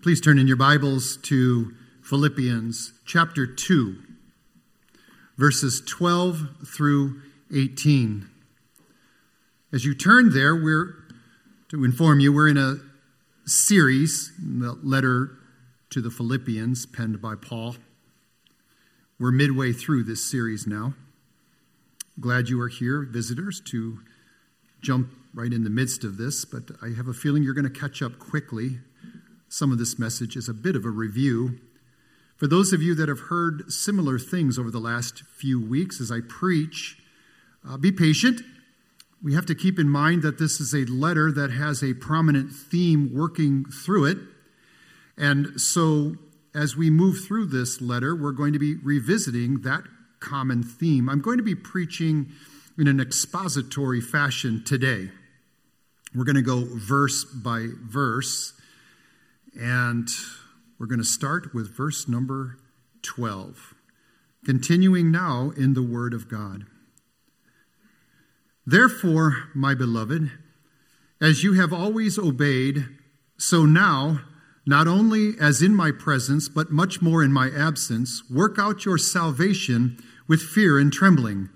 Please turn in your Bibles to Philippians chapter 2, verses 12 through 18. As you turn there, we're to inform you, we're in a series, the letter to the Philippians, penned by Paul. We're midway through this series now. Glad you are here, visitors, to jump right in the midst of this, but I have a feeling you're going to catch up quickly. Some of this message is a bit of a review. For those of you that have heard similar things over the last few weeks as I preach, uh, be patient. We have to keep in mind that this is a letter that has a prominent theme working through it. And so, as we move through this letter, we're going to be revisiting that common theme. I'm going to be preaching in an expository fashion today. We're going to go verse by verse, and we're going to start with verse number 12, continuing now in the Word of God. Therefore, my beloved, as you have always obeyed, so now, not only as in my presence, but much more in my absence, work out your salvation with fear and trembling.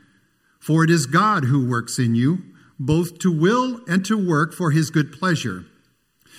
For it is God who works in you both to will and to work for his good pleasure.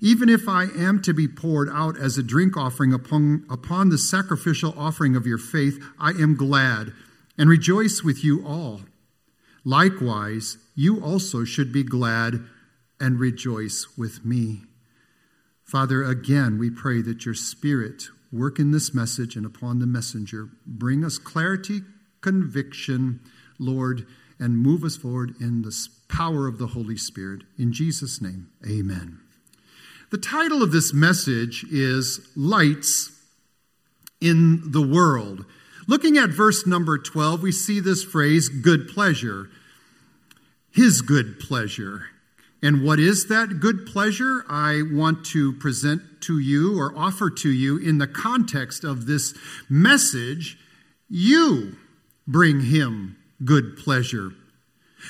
Even if I am to be poured out as a drink offering upon, upon the sacrificial offering of your faith, I am glad and rejoice with you all. Likewise, you also should be glad and rejoice with me. Father, again, we pray that your Spirit work in this message and upon the messenger. Bring us clarity, conviction, Lord, and move us forward in the power of the Holy Spirit. In Jesus' name, amen. The title of this message is Lights in the World. Looking at verse number 12, we see this phrase, good pleasure. His good pleasure. And what is that good pleasure? I want to present to you or offer to you in the context of this message. You bring him good pleasure.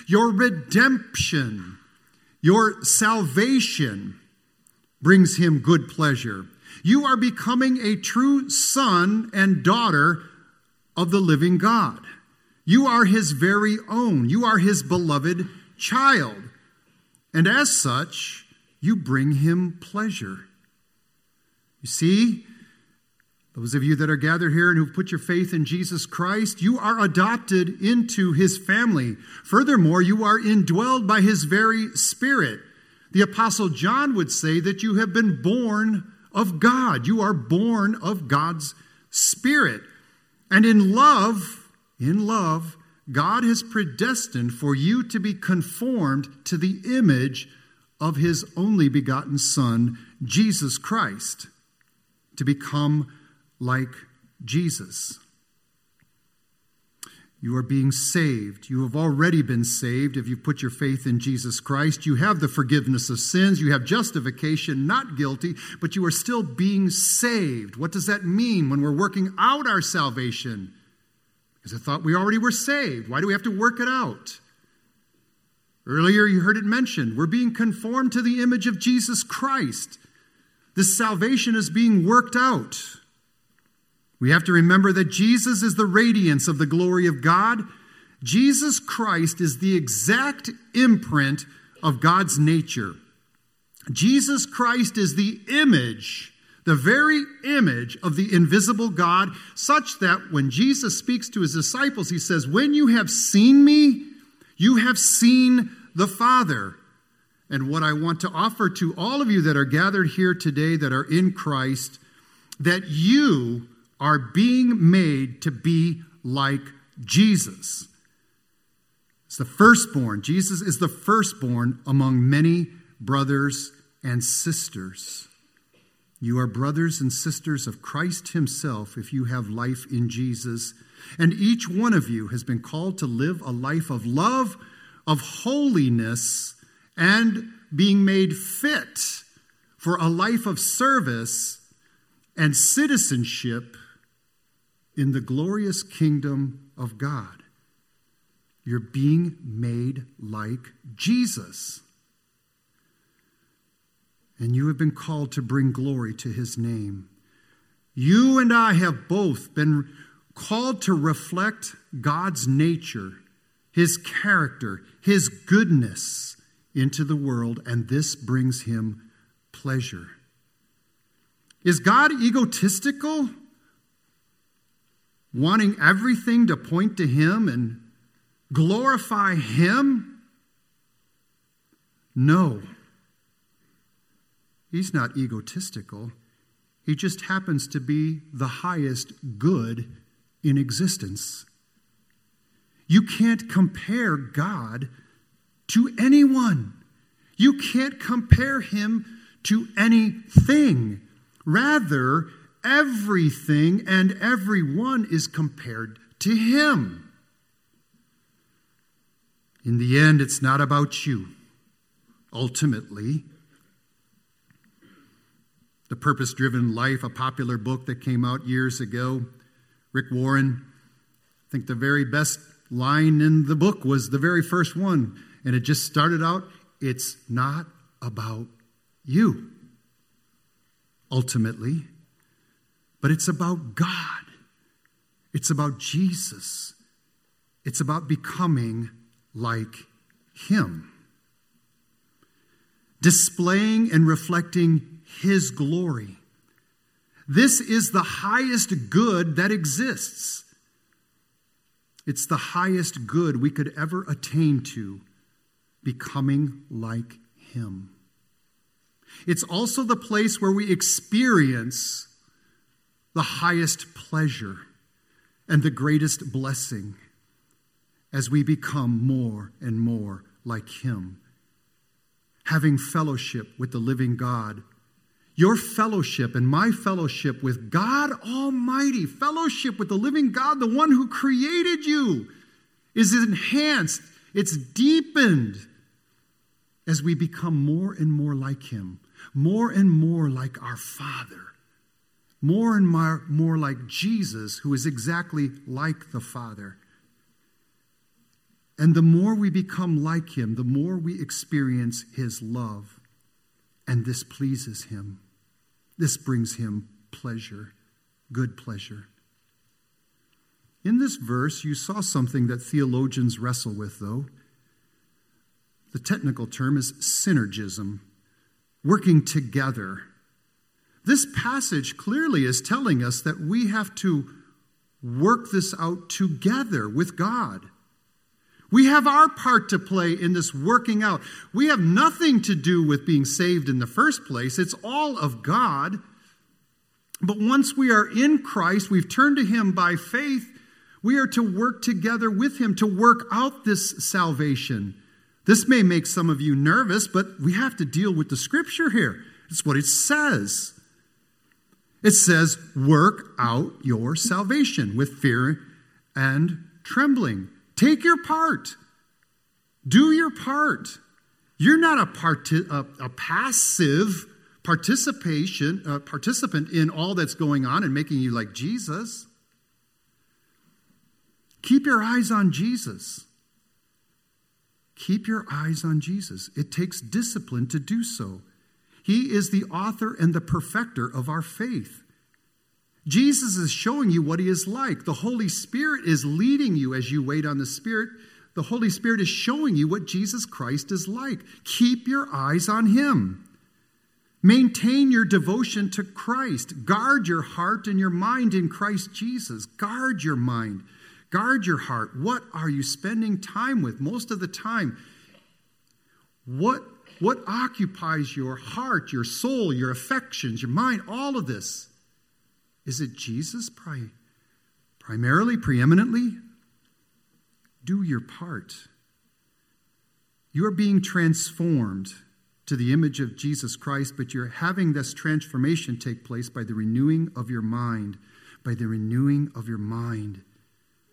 Your redemption, your salvation, brings him good pleasure. You are becoming a true son and daughter of the living God. You are his very own. You are his beloved child. And as such, you bring him pleasure. You see, those of you that are gathered here and who've put your faith in Jesus Christ, you are adopted into his family. Furthermore, you are indwelled by his very spirit. The Apostle John would say that you have been born of God. You are born of God's Spirit. And in love, in love, God has predestined for you to be conformed to the image of His only begotten Son, Jesus Christ, to become like Jesus. You are being saved. You have already been saved if you put your faith in Jesus Christ. You have the forgiveness of sins. You have justification, not guilty, but you are still being saved. What does that mean when we're working out our salvation? Because I thought we already were saved. Why do we have to work it out? Earlier, you heard it mentioned. We're being conformed to the image of Jesus Christ. This salvation is being worked out. We have to remember that Jesus is the radiance of the glory of God. Jesus Christ is the exact imprint of God's nature. Jesus Christ is the image, the very image of the invisible God, such that when Jesus speaks to his disciples, he says, When you have seen me, you have seen the Father. And what I want to offer to all of you that are gathered here today that are in Christ, that you are being made to be like Jesus. It's the firstborn. Jesus is the firstborn among many brothers and sisters. You are brothers and sisters of Christ Himself if you have life in Jesus. And each one of you has been called to live a life of love, of holiness, and being made fit for a life of service and citizenship in the glorious kingdom of God. You're being made like Jesus and you have been called to bring glory to his name. You and I have both been called to reflect God's nature, his character, his goodness into the world, and this brings him pleasure. Is God egotistical? Wanting everything to point to him and glorify him? No. He's not egotistical. He just happens to be the highest good in existence. You can't compare God to anyone. You can't compare him to anything. Rather, everything and everyone is compared to him. In the end, it's not about you. Ultimately, the Purpose Driven Life, a popular book that came out years ago. Rick Warren, I think the very best line in the book was the very first one, and it just started out it's not about you, ultimately, but it's about God. It's about Jesus. It's about becoming like Him. Displaying and reflecting his glory. This is the highest good that exists. It's the highest good we could ever attain to, becoming like Him. It's also the place where we experience the highest pleasure and the greatest blessing as we become more and more like Him. Having fellowship with the living God your fellowship and my fellowship with God Almighty, fellowship with the living God, the one who created you, is enhanced, it's deepened as we become more and more like Him, more and more like our Father, more and more, more like Jesus, who is exactly like the Father. And the more we become like Him, the more we experience His love. And this pleases Him. This brings him pleasure, good pleasure. In this verse, you saw something that theologians wrestle with, though. The technical term is synergism, working together. This passage clearly is telling us that we have to work this out together with God. We have our part to play in this working out. We have nothing to do with being saved in the first place, it's all of God. But once we are in Christ, we've turned to Him by faith, we are to work together with Him to work out this salvation. This may make some of you nervous, but we have to deal with the scripture here. It's what it says. It says, work out your salvation with fear and trembling. Take your part. Do your part. You're not a, a, a passive participation, uh, participant in all that's going on and making you like Jesus. Keep your eyes on Jesus. Keep your eyes on Jesus. It takes discipline to do so. He is the author and the perfecter of our faith. Jesus is showing you what he is like. The Holy Spirit is leading you as you wait on the Spirit. The Holy Spirit is showing you what Jesus Christ is like. Keep your eyes on him. Maintain your devotion to Christ. Guard your heart and your mind in Christ Jesus. Guard your mind. Guard your heart. What are you spending time with most of the time? What, what occupies your heart, your soul, your affections, your mind, all of this? Is it Jesus pri- primarily, preeminently? Do your part. You are being transformed to the image of Jesus Christ, but you're having this transformation take place by the renewing of your mind. By the renewing of your mind.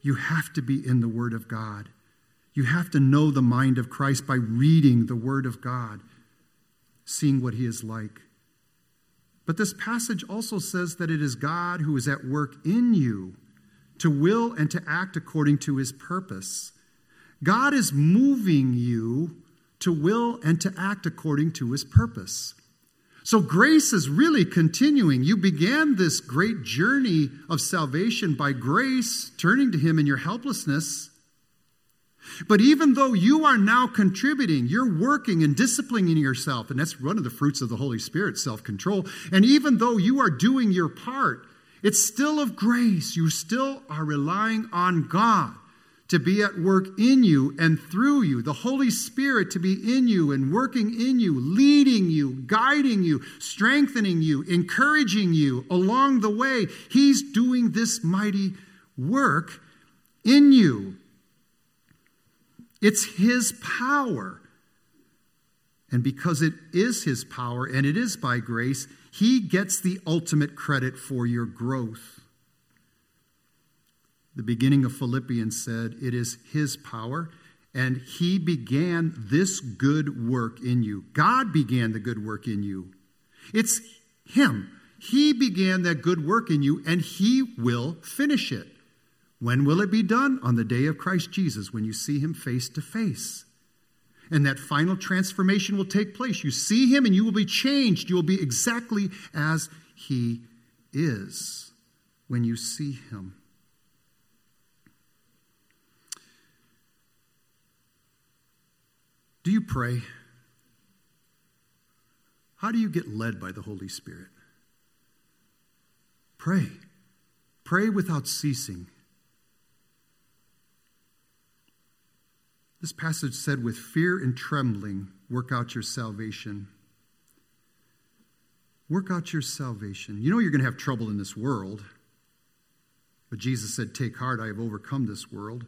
You have to be in the Word of God. You have to know the mind of Christ by reading the Word of God, seeing what He is like. But this passage also says that it is God who is at work in you to will and to act according to His purpose. God is moving you to will and to act according to his purpose. So grace is really continuing. You began this great journey of salvation by grace, turning to him in your helplessness. But even though you are now contributing, you're working and disciplining yourself, and that's one of the fruits of the Holy Spirit, self control. And even though you are doing your part, it's still of grace. You still are relying on God to be at work in you and through you, the Holy Spirit to be in you and working in you, leading you, guiding you, strengthening you, encouraging you along the way. He's doing this mighty work in you. It's His power. And because it is His power and it is by grace, He gets the ultimate credit for your growth. The beginning of Philippians said, It is His power, and He began this good work in you. God began the good work in you. It's Him. He began that good work in you, and He will finish it. When will it be done? On the day of Christ Jesus, when you see Him face to face. And that final transformation will take place. You see Him, and you will be changed. You will be exactly as He is when you see Him. Do you pray? How do you get led by the Holy Spirit? Pray. Pray without ceasing. This passage said, with fear and trembling, work out your salvation. Work out your salvation. You know you're going to have trouble in this world. But Jesus said, Take heart, I have overcome this world.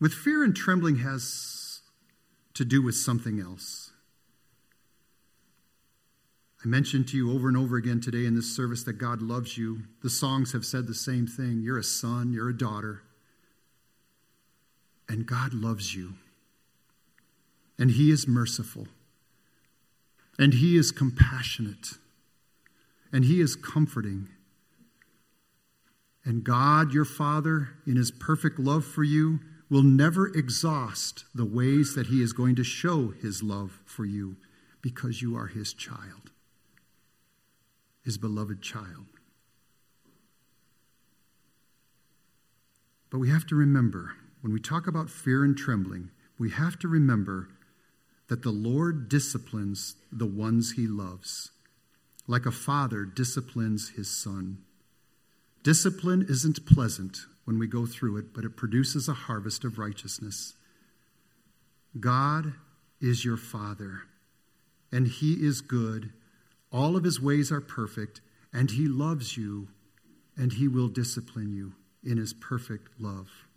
With fear and trembling has to do with something else. I mentioned to you over and over again today in this service that God loves you. The songs have said the same thing. You're a son, you're a daughter. And God loves you. And He is merciful. And He is compassionate. And He is comforting. And God, your Father, in His perfect love for you, will never exhaust the ways that He is going to show His love for you because you are His child, His beloved child. But we have to remember, when we talk about fear and trembling, we have to remember that the Lord disciplines the ones He loves, like a father disciplines his son. Discipline isn't pleasant when we go through it, but it produces a harvest of righteousness. God is your Father, and He is good. All of His ways are perfect, and He loves you, and He will discipline you in His perfect love.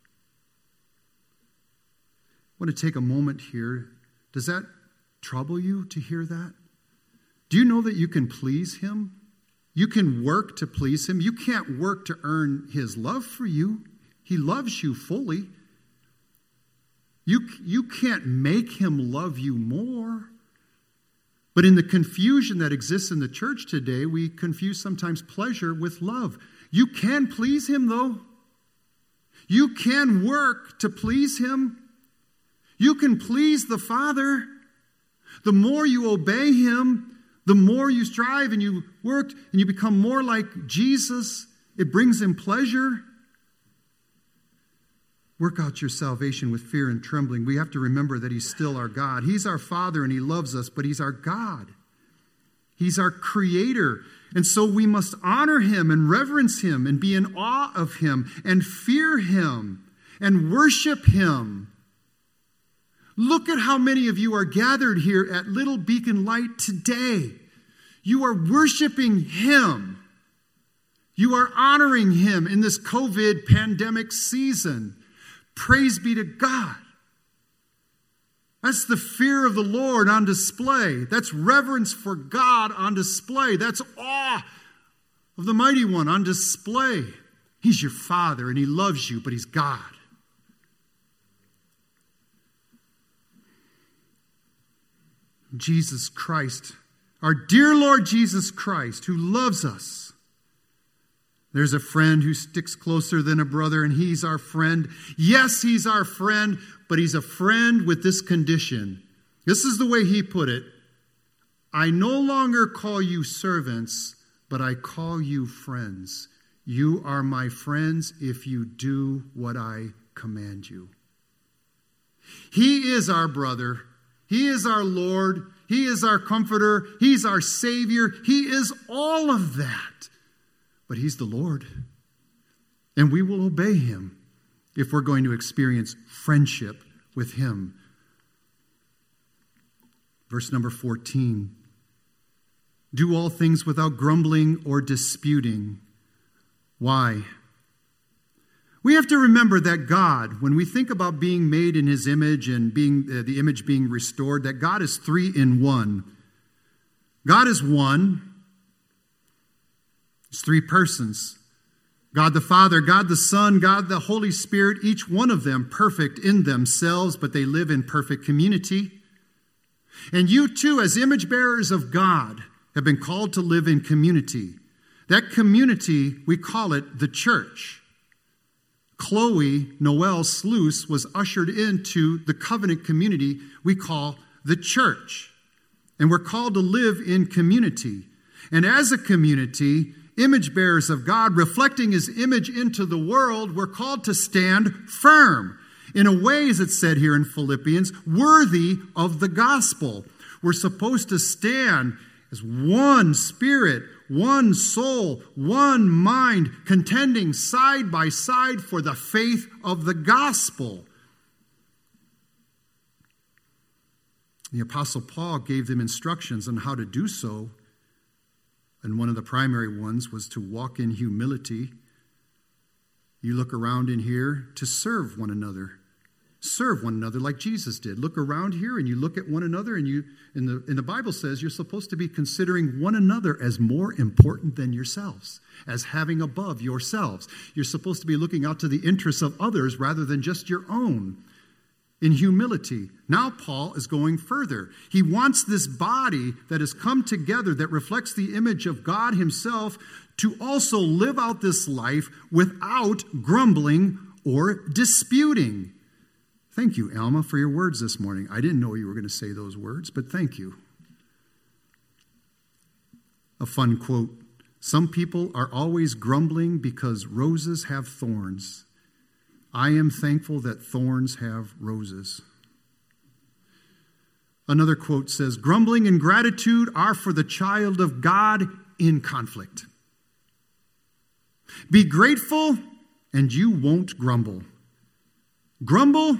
Want to take a moment here. Does that trouble you to hear that? Do you know that you can please Him? You can work to please him. You can't work to earn his love for you. He loves you fully. You, you can't make him love you more. But in the confusion that exists in the church today, we confuse sometimes pleasure with love. You can please him, though. You can work to please him. You can please the Father. The more you obey him, the more you strive and you work and you become more like Jesus, it brings him pleasure. Work out your salvation with fear and trembling. We have to remember that he's still our God. He's our Father and he loves us, but he's our God. He's our Creator. And so we must honor him and reverence him and be in awe of him and fear him and worship him. Look at how many of you are gathered here at Little Beacon Light today. You are worshiping Him. You are honoring Him in this COVID pandemic season. Praise be to God. That's the fear of the Lord on display. That's reverence for God on display. That's awe of the mighty one on display. He's your father and he loves you, but he's God. Jesus Christ, our dear Lord Jesus Christ, who loves us. There's a friend who sticks closer than a brother, and he's our friend. Yes, he's our friend, but he's a friend with this condition. This is the way he put it I no longer call you servants, but I call you friends. You are my friends if you do what I command you. He is our brother. He is our Lord. He is our comforter. He's our Savior. He is all of that. But He's the Lord. And we will obey Him if we're going to experience friendship with Him. Verse number 14 Do all things without grumbling or disputing. Why? We have to remember that God, when we think about being made in his image and being uh, the image being restored, that God is three in one. God is one. It's three persons. God the Father, God the Son, God the Holy Spirit, each one of them perfect in themselves, but they live in perfect community. And you too, as image bearers of God, have been called to live in community. That community, we call it the church. Chloe Noel Sluice was ushered into the covenant community we call the church. And we're called to live in community. And as a community, image bearers of God, reflecting his image into the world, we're called to stand firm. In a way, as it's said here in Philippians, worthy of the gospel. We're supposed to stand as one spirit, one soul, one mind, contending side by side for the faith of the gospel. The Apostle Paul gave them instructions on how to do so, and one of the primary ones was to walk in humility. You look around in here to serve one another serve one another like Jesus did. Look around here and you look at one another and you in the in the Bible says you're supposed to be considering one another as more important than yourselves, as having above yourselves. You're supposed to be looking out to the interests of others rather than just your own. In humility. Now, Paul is going further. He wants this body that has come together that reflects the image of God Himself to also live out this life without grumbling or disputing. Thank you, Alma, for your words this morning. I didn't know you were going to say those words, but thank you. A fun quote Some people are always grumbling because roses have thorns. I am thankful that thorns have roses. Another quote says Grumbling and gratitude are for the child of God in conflict. Be grateful and you won't grumble. Grumble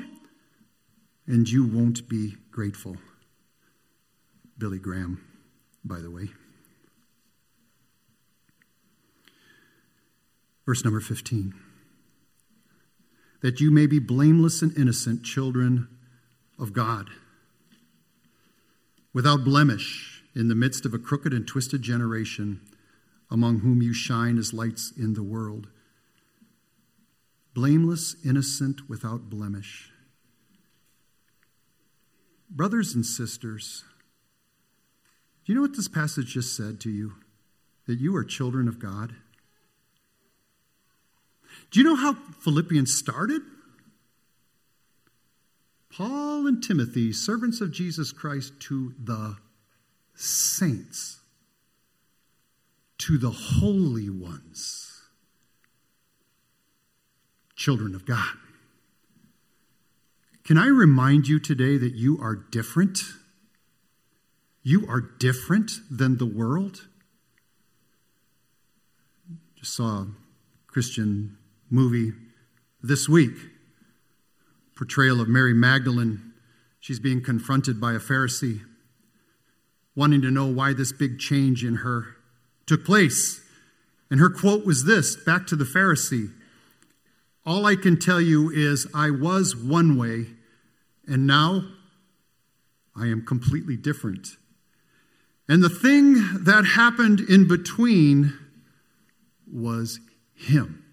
and you won't be grateful. Billy Graham, by the way. Verse number 15 that you may be blameless and innocent children of God, without blemish in the midst of a crooked and twisted generation, among whom you shine as lights in the world. Blameless, innocent, without blemish. Brothers and sisters, do you know what this passage just said to you? That you are children of God? Do you know how Philippians started? Paul and Timothy, servants of Jesus Christ, to the saints, to the holy ones, children of God. Can I remind you today that you are different? You are different than the world. Just saw a Christian movie this week portrayal of Mary Magdalene. She's being confronted by a Pharisee, wanting to know why this big change in her took place. And her quote was this back to the Pharisee all I can tell you is I was one way, and now I am completely different. And the thing that happened in between was Him.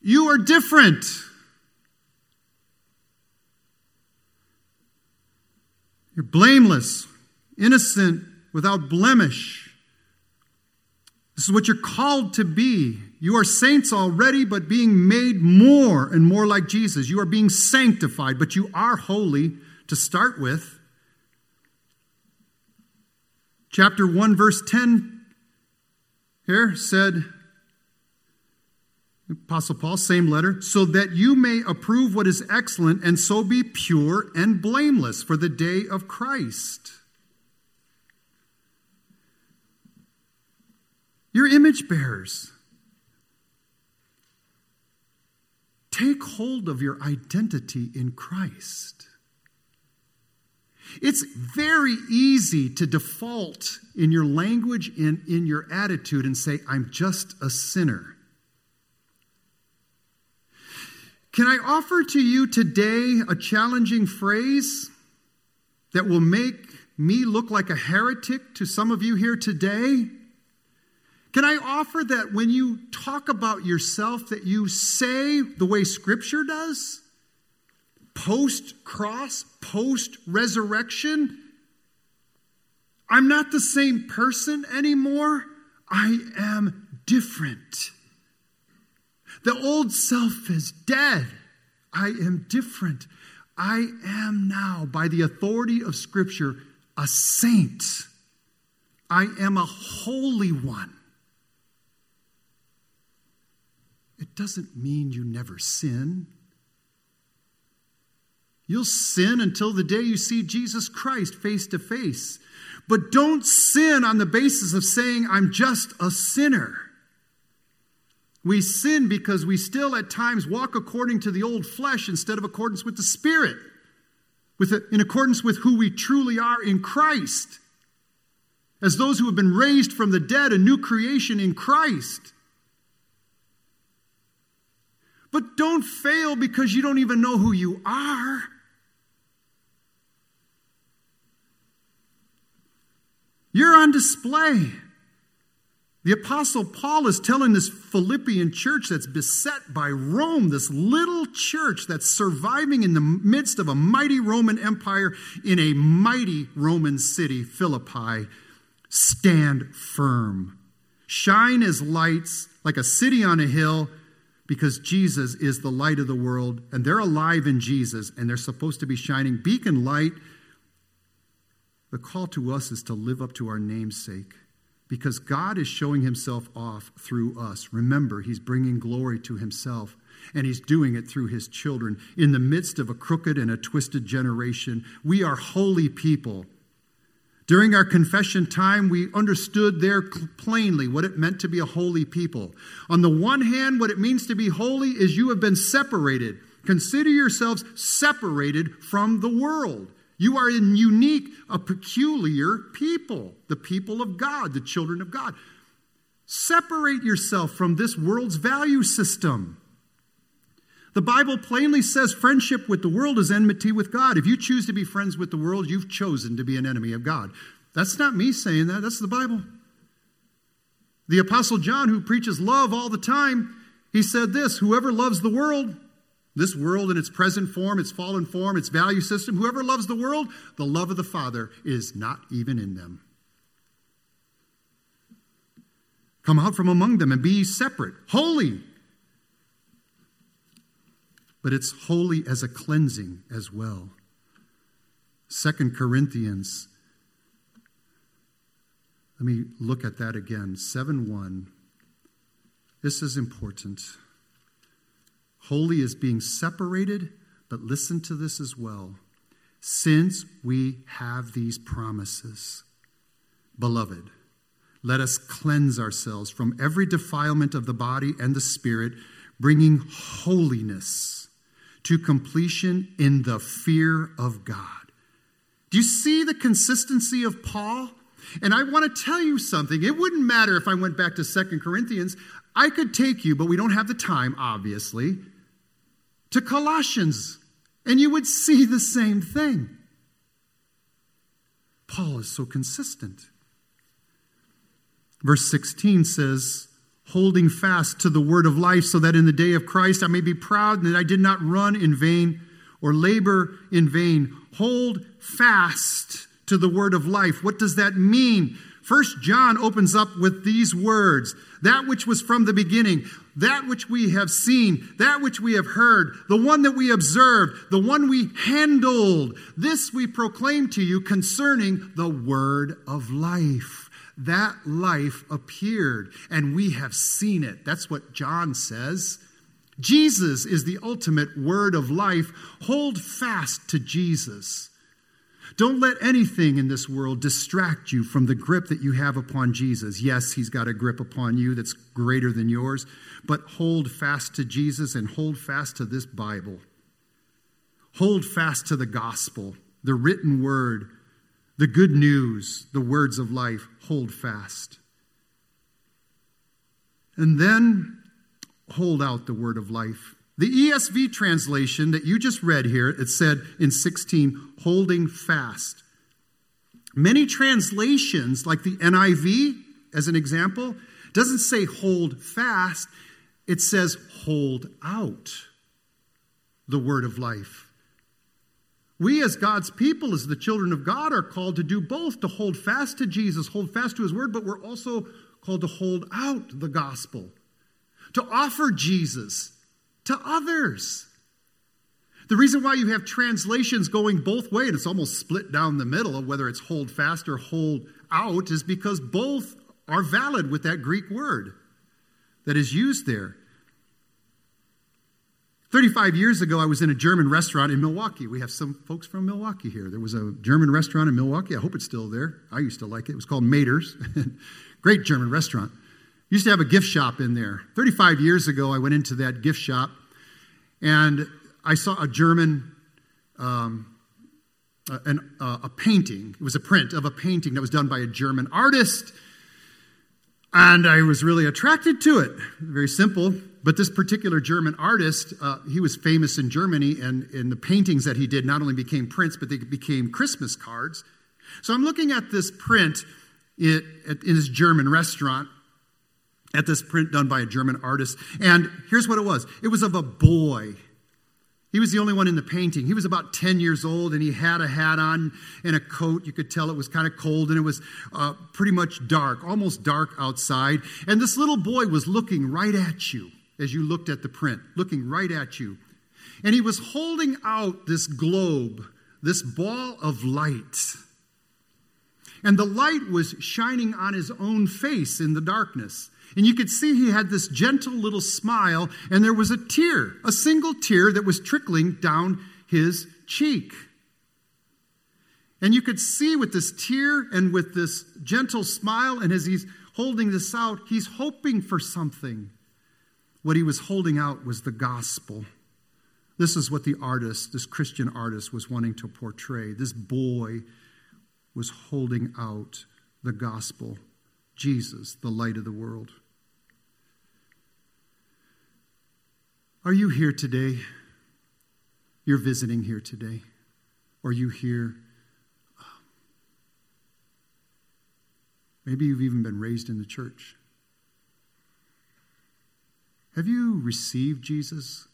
You are different. You're blameless, innocent, without blemish. This is what you're called to be. You are saints already, but being made more and more like Jesus. You are being sanctified, but you are holy to start with. Chapter 1, verse 10 here said, Apostle Paul, same letter, so that you may approve what is excellent and so be pure and blameless for the day of Christ. Your image bearers. Take hold of your identity in Christ. It's very easy to default in your language and in your attitude and say, I'm just a sinner. Can I offer to you today a challenging phrase that will make me look like a heretic to some of you here today? Can I offer that when you talk about yourself that you say the way scripture does? Post cross, post resurrection? I'm not the same person anymore. I am different. The old self is dead. I am different. I am now, by the authority of Scripture, a saint. I am a holy one. It doesn't mean you never sin. You'll sin until the day you see Jesus Christ face to face. But don't sin on the basis of saying, I'm just a sinner. We sin because we still at times walk according to the old flesh instead of accordance with the Spirit, with in accordance with who we truly are in Christ. As those who have been raised from the dead, a new creation in Christ. But don't fail because you don't even know who you are. You're on display. The Apostle Paul is telling this Philippian church that's beset by Rome, this little church that's surviving in the midst of a mighty Roman Empire in a mighty Roman city, Philippi, stand firm. Shine as lights like a city on a hill because Jesus is the light of the world and they're alive in Jesus and they're supposed to be shining beacon light. The call to us is to live up to our namesake because God is showing himself off through us. Remember, he's bringing glory to himself, and he's doing it through his children. In the midst of a crooked and a twisted generation, we are holy people. During our confession time, we understood there plainly what it meant to be a holy people. On the one hand, what it means to be holy is you have been separated. Consider yourselves separated from the world. You are a unique, a peculiar people, the people of God, the children of God. Separate yourself from this world's value system. The Bible plainly says friendship with the world is enmity with God. If you choose to be friends with the world, you've chosen to be an enemy of God. That's not me saying that, that's the Bible. The Apostle John, who preaches love all the time, he said this Whoever loves the world this world in its present form, its fallen form, its value system, whoever loves the world, the love of the Father is not even in them. Come out from among them and be separate, holy. But it's holy as a cleansing as well. Second Corinthians, let me look at that again. 7 1. This is important. Holy is being separated, but listen to this as well. Since we have these promises, beloved, let us cleanse ourselves from every defilement of the body and the spirit, bringing holiness to completion in the fear of God. Do you see the consistency of Paul? And I want to tell you something. It wouldn't matter if I went back to Second Corinthians. I could take you, but we don't have the time, obviously to Colossians. and you would see the same thing. Paul is so consistent. Verse 16 says, holding fast to the word of life, so that in the day of Christ I may be proud and that I did not run in vain or labor in vain. Hold fast to the word of life. What does that mean? First John opens up with these words that which was from the beginning, that which we have seen, that which we have heard, the one that we observed, the one we handled. This we proclaim to you concerning the word of life. That life appeared, and we have seen it. That's what John says. Jesus is the ultimate word of life. Hold fast to Jesus. Don't let anything in this world distract you from the grip that you have upon Jesus. Yes, he's got a grip upon you that's greater than yours, but hold fast to Jesus and hold fast to this Bible. Hold fast to the gospel, the written word, the good news, the words of life. Hold fast. And then hold out the word of life. The ESV translation that you just read here, it said in 16, holding fast. Many translations, like the NIV, as an example, doesn't say hold fast, it says hold out the word of life. We, as God's people, as the children of God, are called to do both to hold fast to Jesus, hold fast to his word, but we're also called to hold out the gospel, to offer Jesus to others. The reason why you have translations going both ways, and it's almost split down the middle of whether it's hold fast or hold out, is because both are valid with that Greek word that is used there. 35 years ago, I was in a German restaurant in Milwaukee. We have some folks from Milwaukee here. There was a German restaurant in Milwaukee. I hope it's still there. I used to like it. It was called Mader's. Great German restaurant used to have a gift shop in there. 35 years ago, I went into that gift shop and I saw a German, um, an, uh, a painting. It was a print of a painting that was done by a German artist. And I was really attracted to it. Very simple. But this particular German artist, uh, he was famous in Germany, and, and the paintings that he did not only became prints, but they became Christmas cards. So I'm looking at this print in, in his German restaurant, at this print done by a German artist. And here's what it was it was of a boy. He was the only one in the painting. He was about 10 years old and he had a hat on and a coat. You could tell it was kind of cold and it was uh, pretty much dark, almost dark outside. And this little boy was looking right at you as you looked at the print, looking right at you. And he was holding out this globe, this ball of light. And the light was shining on his own face in the darkness. And you could see he had this gentle little smile, and there was a tear, a single tear that was trickling down his cheek. And you could see with this tear and with this gentle smile, and as he's holding this out, he's hoping for something. What he was holding out was the gospel. This is what the artist, this Christian artist, was wanting to portray. This boy was holding out the gospel Jesus, the light of the world. Are you here today? You're visiting here today. Or you here? Maybe you've even been raised in the church. Have you received Jesus?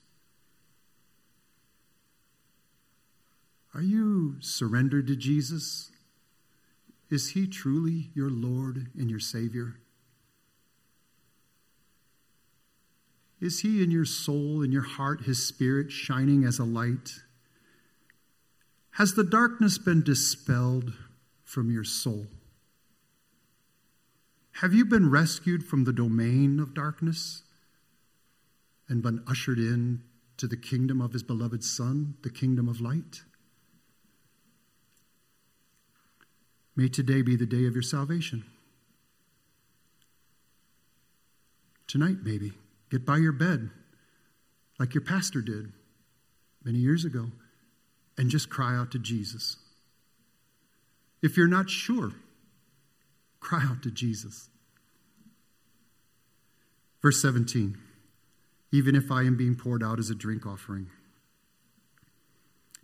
Are you surrendered to Jesus? Is he truly your Lord and your Savior? Is He in your soul, in your heart, His Spirit shining as a light? Has the darkness been dispelled from your soul? Have you been rescued from the domain of darkness and been ushered in to the kingdom of His beloved Son, the kingdom of light? May today be the day of your salvation. Tonight, maybe. Get by your bed like your pastor did many years ago and just cry out to Jesus. If you're not sure, cry out to Jesus. Verse 17 Even if I am being poured out as a drink offering,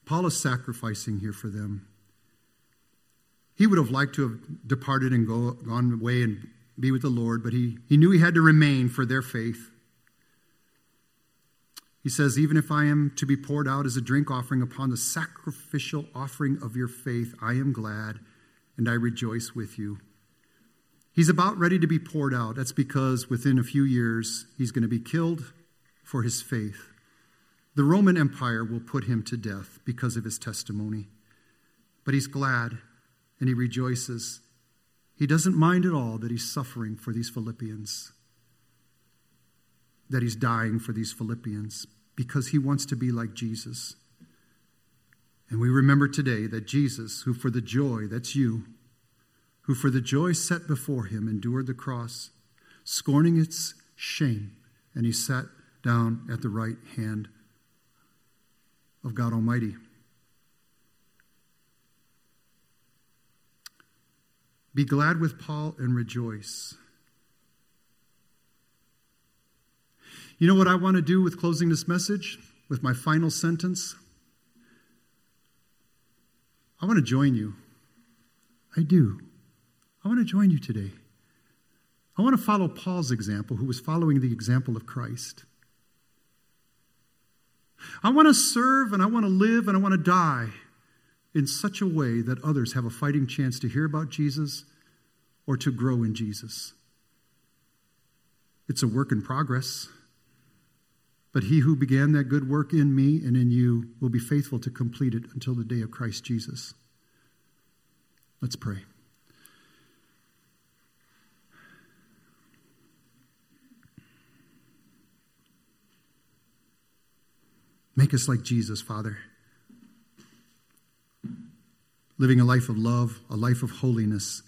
Paul is sacrificing here for them. He would have liked to have departed and go, gone away and be with the Lord, but he, he knew he had to remain for their faith. He says, Even if I am to be poured out as a drink offering upon the sacrificial offering of your faith, I am glad and I rejoice with you. He's about ready to be poured out. That's because within a few years, he's going to be killed for his faith. The Roman Empire will put him to death because of his testimony. But he's glad and he rejoices. He doesn't mind at all that he's suffering for these Philippians, that he's dying for these Philippians, because he wants to be like Jesus. And we remember today that Jesus, who for the joy, that's you, who for the joy set before him endured the cross, scorning its shame, and he sat down at the right hand of God Almighty. Be glad with Paul and rejoice. You know what I want to do with closing this message? With my final sentence? I want to join you. I do. I want to join you today. I want to follow Paul's example, who was following the example of Christ. I want to serve and I want to live and I want to die in such a way that others have a fighting chance to hear about Jesus or to grow in Jesus. It's a work in progress. But he who began that good work in me and in you will be faithful to complete it until the day of Christ Jesus. Let's pray. Make us like Jesus, Father. Living a life of love, a life of holiness,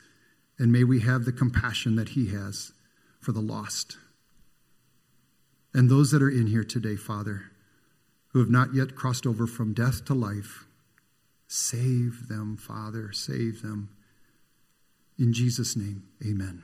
and may we have the compassion that He has for the lost. And those that are in here today, Father, who have not yet crossed over from death to life, save them, Father, save them. In Jesus' name, amen.